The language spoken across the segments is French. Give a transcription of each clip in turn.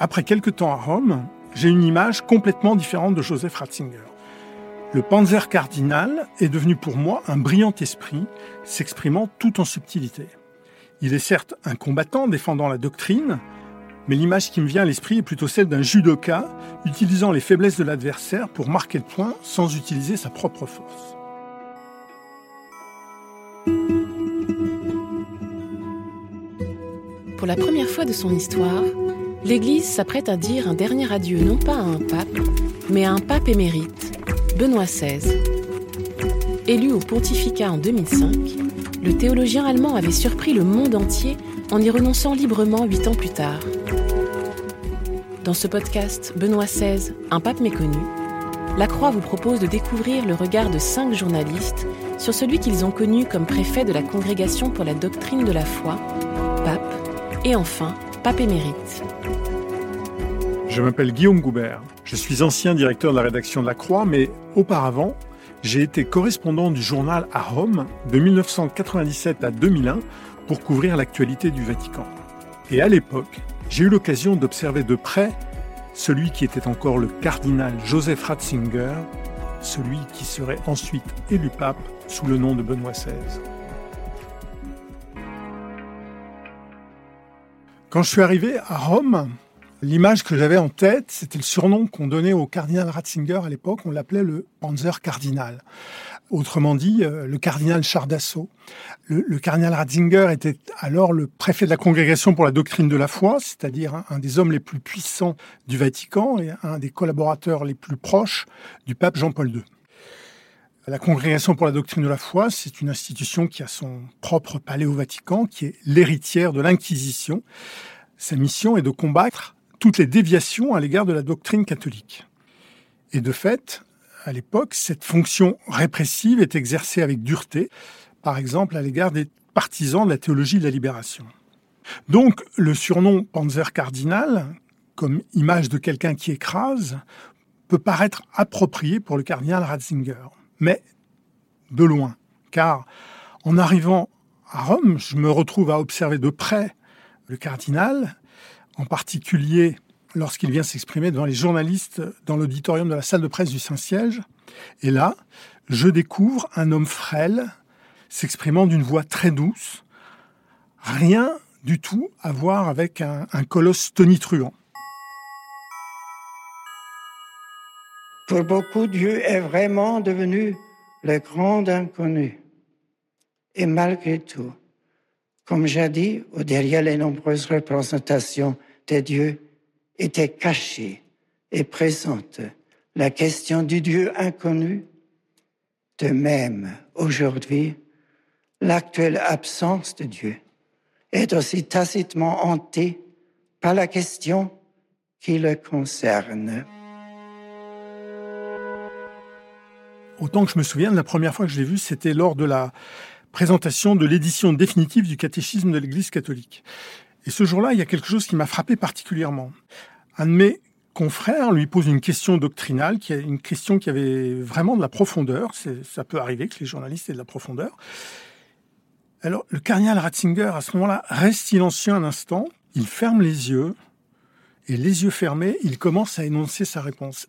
Après quelques temps à Rome, j'ai une image complètement différente de Joseph Ratzinger. Le Panzer cardinal est devenu pour moi un brillant esprit, s'exprimant tout en subtilité. Il est certes un combattant défendant la doctrine, mais l'image qui me vient à l'esprit est plutôt celle d'un judoka utilisant les faiblesses de l'adversaire pour marquer le point sans utiliser sa propre force. Pour la première fois de son histoire, l'Église s'apprête à dire un dernier adieu non pas à un pape, mais à un pape émérite, Benoît XVI. Élu au pontificat en 2005, le théologien allemand avait surpris le monde entier en y renonçant librement huit ans plus tard. Dans ce podcast Benoît XVI, un pape méconnu, La Croix vous propose de découvrir le regard de cinq journalistes sur celui qu'ils ont connu comme préfet de la Congrégation pour la doctrine de la foi, pape, et enfin, pape émérite. Je m'appelle Guillaume Goubert. Je suis ancien directeur de la rédaction de La Croix, mais auparavant, j'ai été correspondant du journal à Rome de 1997 à 2001 pour couvrir l'actualité du Vatican. Et à l'époque, j'ai eu l'occasion d'observer de près celui qui était encore le cardinal Joseph Ratzinger, celui qui serait ensuite élu pape sous le nom de Benoît XVI. Quand je suis arrivé à Rome, l'image que j'avais en tête, c'était le surnom qu'on donnait au cardinal Ratzinger à l'époque, on l'appelait le Panzer cardinal. Autrement dit, euh, le cardinal char d'assaut. Le, cardinal Ratzinger était alors le préfet de la Congrégation pour la doctrine de la foi, c'est-à-dire un, des hommes les plus puissants du Vatican et un des collaborateurs les plus proches du pape Jean-Paul II. La Congrégation pour la doctrine de la foi, c'est une institution qui a son propre palais au Vatican, qui est l'héritière de l'Inquisition. Sa mission est de combattre toutes les déviations à l'égard de la doctrine catholique. Et de fait, à l'époque, cette fonction répressive est exercée avec dureté, par exemple à l'égard des partisans de la théologie de la libération. Donc le surnom Panzer cardinal, comme image de quelqu'un qui écrase, peut paraître approprié pour le cardinal Ratzinger, mais de loin, car en arrivant à Rome, je me retrouve à observer de près le cardinal, en particulier lorsqu'il vient s'exprimer devant les journalistes dans l'auditorium de la salle de presse du Saint-Siège. Et là, je découvre un homme frêle s'exprimant d'une voix très douce. Rien du tout à voir avec un, colosse tonitruant. Pour beaucoup, Dieu est vraiment devenu le grand inconnu. Et malgré tout, comme j'ai dit, derrière les nombreuses représentations de Dieu, était cachée et présente la question du Dieu inconnu. De même, aujourd'hui, l'actuelle absence de Dieu est aussi tacitement hantée par la question qui le concerne. Autant que je me souviens, la première fois que je l'ai vu, c'était lors de la présentation de l'édition définitive du catéchisme de l'Église catholique. Et ce jour-là, il y a quelque chose qui m'a frappé particulièrement. Un de mes confrères lui pose une question doctrinale, qui est une question qui avait vraiment de la profondeur. Ça peut arriver que les journalistes aient de la profondeur. Alors, le cardinal Ratzinger, à ce moment-là, reste silencieux un instant. Il ferme les yeux. Et les yeux fermés, il commence à énoncer sa réponse.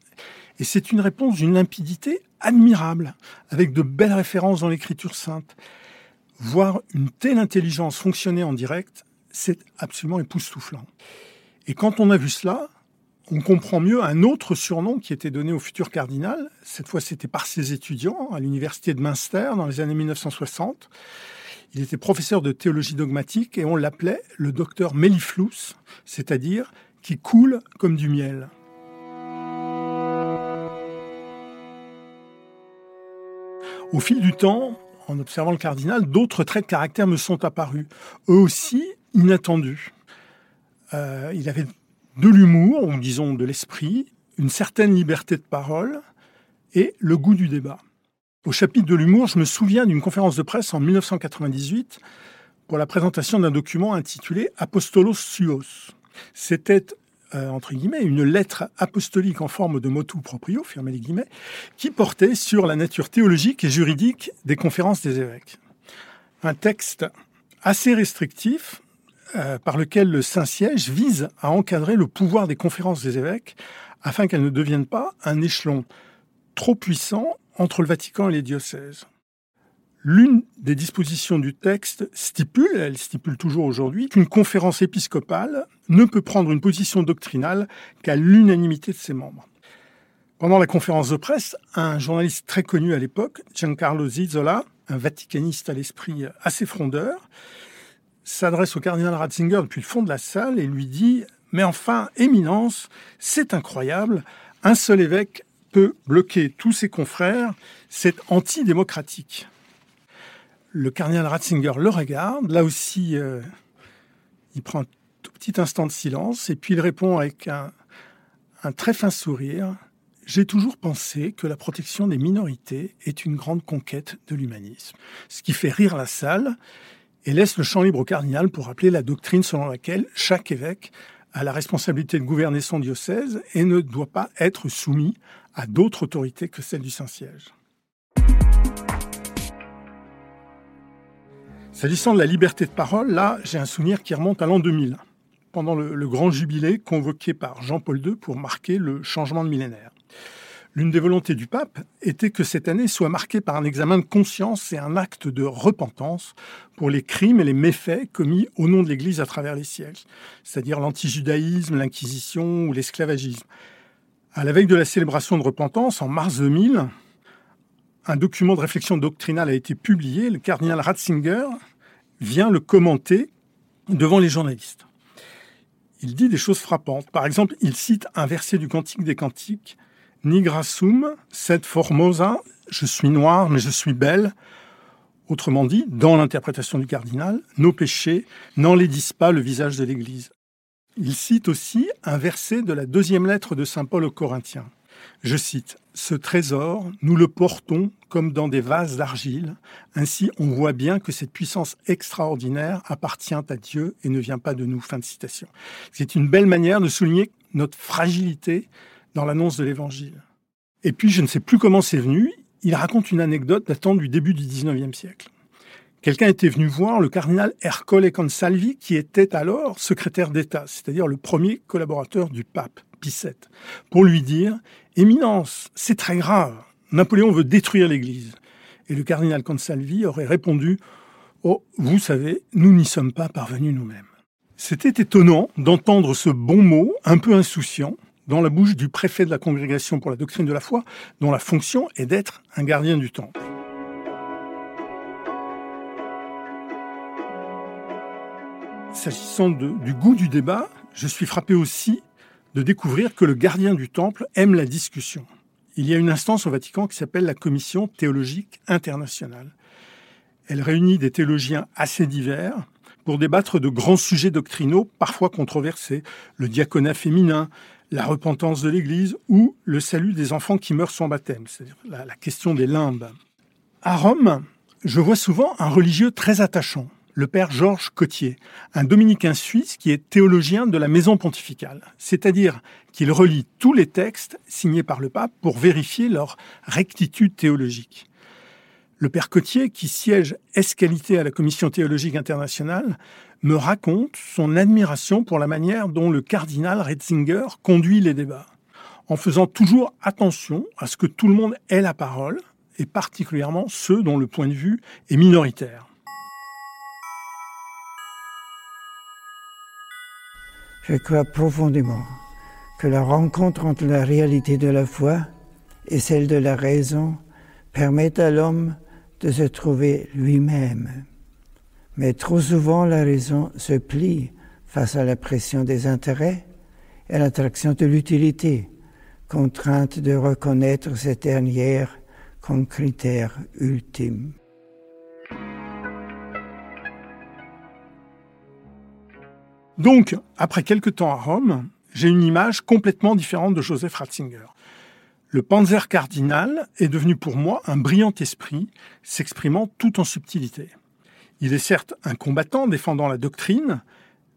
Et c'est une réponse d'une limpidité admirable, avec de belles références dans l'écriture sainte. Voir une telle intelligence fonctionner en direct, c'est absolument époustouflant. Et quand on a vu cela, on comprend mieux un autre surnom qui était donné au futur cardinal. Cette fois, c'était par ses étudiants à l'université de Münster dans les années 1960. Il était professeur de théologie dogmatique et on l'appelait le docteur Mellifluss, c'est-à-dire qui coule comme du miel. Au fil du temps, en observant le cardinal, d'autres traits de caractère me sont apparus, eux aussi inattendus. Euh, il avait de l'humour, ou disons de l'esprit, une certaine liberté de parole et le goût du débat. Au chapitre de l'humour, je me souviens d'une conférence de presse en 1998 pour la présentation d'un document intitulé Apostolos Suos. C'était euh, entre guillemets, une lettre apostolique en forme de motu proprio, fermez les guillemets, qui portait sur la nature théologique et juridique des conférences des évêques. Un texte assez restrictif euh, par lequel le Saint-Siège vise à encadrer le pouvoir des conférences des évêques afin qu'elles ne deviennent pas un échelon trop puissant entre le Vatican et les diocèses. L'une des dispositions du texte stipule, elle stipule toujours aujourd'hui, qu'une conférence épiscopale ne peut prendre une position doctrinale qu'à l'unanimité de ses membres. Pendant la conférence de presse, un journaliste très connu à l'époque, Giancarlo Zizzola, un vaticaniste à l'esprit assez frondeur, s'adresse au cardinal Ratzinger depuis le fond de la salle et lui dit Mais enfin, Éminence, c'est incroyable, un seul évêque peut bloquer tous ses confrères, c'est antidémocratique. Le cardinal Ratzinger le regarde. Là aussi, euh, il prend un tout petit instant de silence et puis il répond avec un, un très fin sourire. J'ai toujours pensé que la protection des minorités est une grande conquête de l'humanisme. Ce qui fait rire la salle et laisse le champ libre au cardinal pour rappeler la doctrine selon laquelle chaque évêque a la responsabilité de gouverner son diocèse et ne doit pas être soumis à d'autres autorités que celle du Saint-Siège. S'agissant de la liberté de parole, là, j'ai un souvenir qui remonte à l'an 2000, pendant le, grand jubilé convoqué par Jean-Paul II pour marquer le changement de millénaire. L'une des volontés du pape était que cette année soit marquée par un examen de conscience et un acte de repentance pour les crimes et les méfaits commis au nom de l'Église à travers les siècles, c'est-à-dire l'antijudaïsme, l'Inquisition ou l'esclavagisme. À la veille de la célébration de repentance, en mars 2000, un document de réflexion doctrinale a été publié. Le cardinal Ratzinger vient le commenter devant les journalistes. Il dit des choses frappantes. Par exemple, il cite un verset du Cantique des Cantiques Nigra sum, sed formosa, je suis noir, mais je suis belle. Autrement dit, dans l'interprétation du cardinal, nos péchés n'enlaidissent pas le visage de l'Église. Il cite aussi un verset de la deuxième lettre de Saint Paul aux Corinthiens. Je cite, Ce trésor, nous le portons comme dans des vases d'argile. Ainsi, on voit bien que cette puissance extraordinaire appartient à Dieu et ne vient pas de nous. Fin de citation. C'est une belle manière de souligner notre fragilité dans l'annonce de l'Évangile. Et puis, je ne sais plus comment c'est venu, il raconte une anecdote datant du début du XIXe siècle. Quelqu'un était venu voir le cardinal Ercole Consalvi, qui était alors secrétaire d'État, c'est-à-dire le premier collaborateur du pape, Pour lui dire Éminence, c'est très grave. Napoléon veut détruire l'Église. Et le cardinal Consalvi aurait répondu Oh, vous savez, nous n'y sommes pas parvenus nous-mêmes. C'était étonnant d'entendre ce bon mot, un peu insouciant, dans la bouche du préfet de la Congrégation pour la doctrine de la foi, dont la fonction est d'être un gardien du temple. S'agissant du goût du débat, je suis frappé aussi de découvrir que le gardien du temple aime la discussion. Il y a une instance au Vatican qui s'appelle la Commission théologique internationale. Elle réunit des théologiens assez divers pour débattre de grands sujets doctrinaux parfois controversés, le diaconat féminin, la repentance de l'Église ou le salut des enfants qui meurent sans baptême, c'est-à-dire la, question des limbes. À Rome, je vois souvent un religieux très attachant, le père Georges Cotier, un dominicain suisse qui est théologien de la maison pontificale, c'est-à-dire qu'il relie tous les textes signés par le pape pour vérifier leur rectitude théologique. Le père Cotier, qui siège escalité à la Commission théologique internationale, me raconte son admiration pour la manière dont le cardinal Retzinger conduit les débats, en faisant toujours attention à ce que tout le monde ait la parole, et particulièrement ceux dont le point de vue est minoritaire. Je crois profondément que la rencontre entre la réalité de la foi et celle de la raison permet à l'homme de se trouver lui-même. Mais trop souvent, la raison se plie face à la pression des intérêts et à l'attraction de l'utilité, contrainte de reconnaître cette dernière comme critère ultime. Donc, après quelques temps à Rome, j'ai une image complètement différente de Joseph Ratzinger. Le Panzer cardinal est devenu pour moi un brillant esprit, s'exprimant tout en subtilité. Il est certes un combattant défendant la doctrine,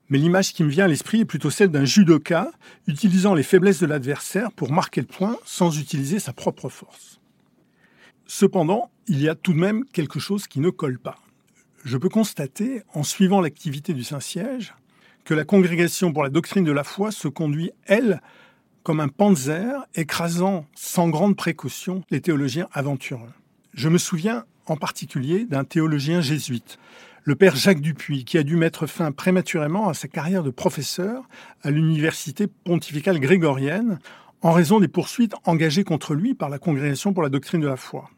mais l'image qui me vient à l'esprit est plutôt celle d'un judoka utilisant les faiblesses de l'adversaire pour marquer le point sans utiliser sa propre force. Cependant, il y a tout de même quelque chose qui ne colle pas. Je peux constater, en suivant l'activité du Saint-Siège, que la congrégation pour la doctrine de la foi se conduit, elle, comme un panzer écrasant sans grande précaution les théologiens aventureux. Je me souviens en particulier d'un théologien jésuite, le père Jacques Dupuis, qui a dû mettre fin prématurément à sa carrière de professeur à l'université pontificale grégorienne en raison des poursuites engagées contre lui par la Congrégation pour la doctrine de la foi.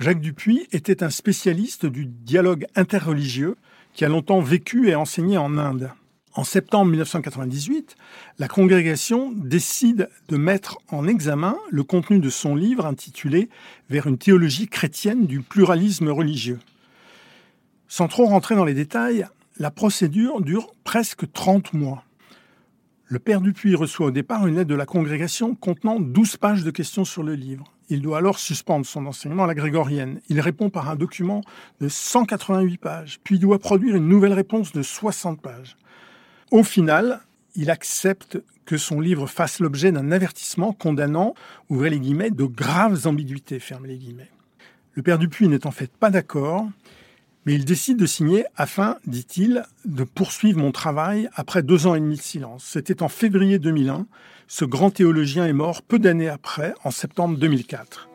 Jacques Dupuis était un spécialiste du dialogue interreligieux qui a longtemps vécu et enseigné en Inde. En septembre 1998, la congrégation décide de mettre en examen le contenu de son livre intitulé Vers une théologie chrétienne du pluralisme religieux. Sans trop rentrer dans les détails, la procédure dure presque 30 mois. Le père Dupuis reçoit au départ une lettre de la congrégation contenant 12 pages de questions sur le livre. Il doit alors suspendre son enseignement à la grégorienne. Il répond par un document de 188 pages, puis doit produire une nouvelle réponse de 60 pages. Au final, il accepte que son livre fasse l'objet d'un avertissement condamnant, ouvrez les guillemets, de graves ambiguïtés, fermez les guillemets. Le père Dupuis n'est en fait pas d'accord, mais il décide de signer afin, dit-il, de poursuivre mon travail après deux ans et demi de silence. C'était en février 2001. Ce grand théologien est mort peu d'années après, en septembre 2004.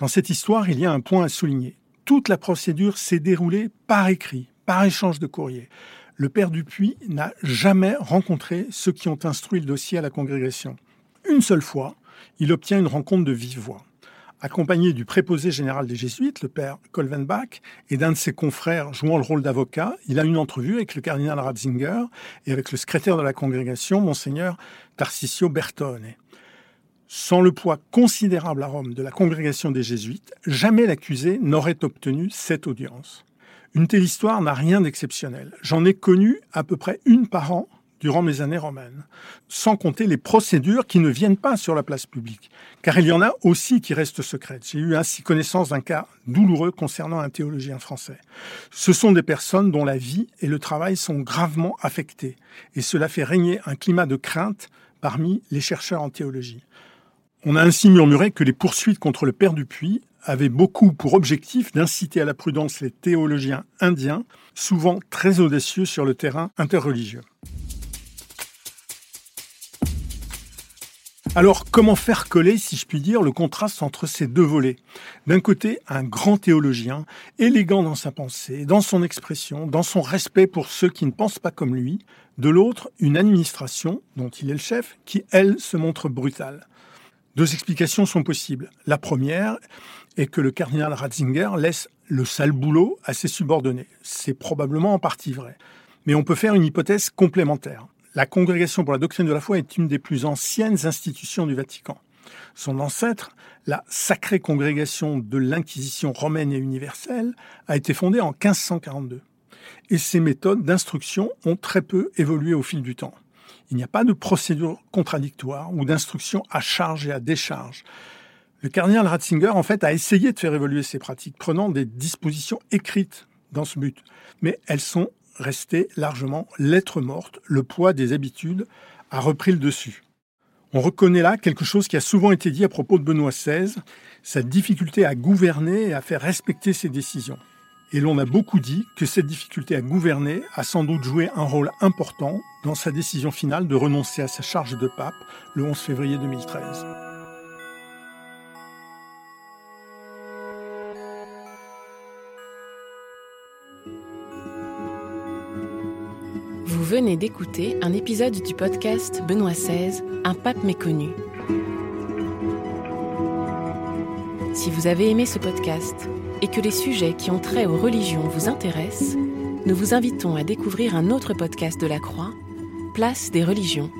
Dans cette histoire, il y a un point à souligner toute la procédure s'est déroulée par écrit, par échange de courrier. Le père Dupuis n'a jamais rencontré ceux qui ont instruit le dossier à la congrégation. Une seule fois, il obtient une rencontre de vive voix. Accompagné du préposé général des Jésuites, le père Kolvenbach, et d'un de ses confrères jouant le rôle d'avocat, il a une entrevue avec le cardinal Ratzinger et avec le secrétaire de la congrégation, monseigneur Tarcisio Bertone. Sans le poids considérable à Rome de la congrégation des Jésuites, jamais l'accusé n'aurait obtenu cette audience. Une telle histoire n'a rien d'exceptionnel. J'en ai connu à peu près une par an durant mes années romaines, sans compter les procédures qui ne viennent pas sur la place publique, car il y en a aussi qui restent secrètes. J'ai eu ainsi connaissance d'un cas douloureux concernant un théologien français. Ce sont des personnes dont la vie et le travail sont gravement affectés, et cela fait régner un climat de crainte parmi les chercheurs en théologie. On a ainsi murmuré que les poursuites contre le père Dupuis avaient beaucoup pour objectif d'inciter à la prudence les théologiens indiens, souvent très audacieux sur le terrain interreligieux. Alors, comment faire coller, si je puis dire, le contraste entre ces deux volets? D'un côté, un grand théologien, élégant dans sa pensée, dans son expression, dans son respect pour ceux qui ne pensent pas comme lui. De l'autre, une administration, dont il est le chef, qui, elle, se montre brutale. Deux explications sont possibles. La première est que le cardinal Ratzinger laisse le sale boulot à ses subordonnés. C'est probablement en partie vrai. Mais on peut faire une hypothèse complémentaire. La Congrégation pour la doctrine de la foi est une des plus anciennes institutions du Vatican. Son ancêtre, la Sacrée Congrégation de l'Inquisition romaine et universelle, a été fondée en 1542. Et ses méthodes d'instruction ont très peu évolué au fil du temps. Il n'y a pas de procédure contradictoire ou d'instruction à charge et à décharge. Le cardinal Ratzinger, en fait, a essayé de faire évoluer ces pratiques, prenant des dispositions écrites dans ce but. Mais elles sont restées largement lettres mortes. Le poids des habitudes a repris le dessus. On reconnaît là quelque chose qui a souvent été dit à propos de Benoît XVI, sa difficulté à gouverner et à faire respecter ses décisions. Et l'on a beaucoup dit que cette difficulté à gouverner a sans doute joué un rôle important dans sa décision finale de renoncer à sa charge de pape le 11 février 2013. Vous venez d'écouter un épisode du podcast Benoît XVI, Un pape méconnu. Si vous avez aimé ce podcast, et que les sujets qui ont trait aux religions vous intéressent, nous vous invitons à découvrir un autre podcast de la Croix, Place des religions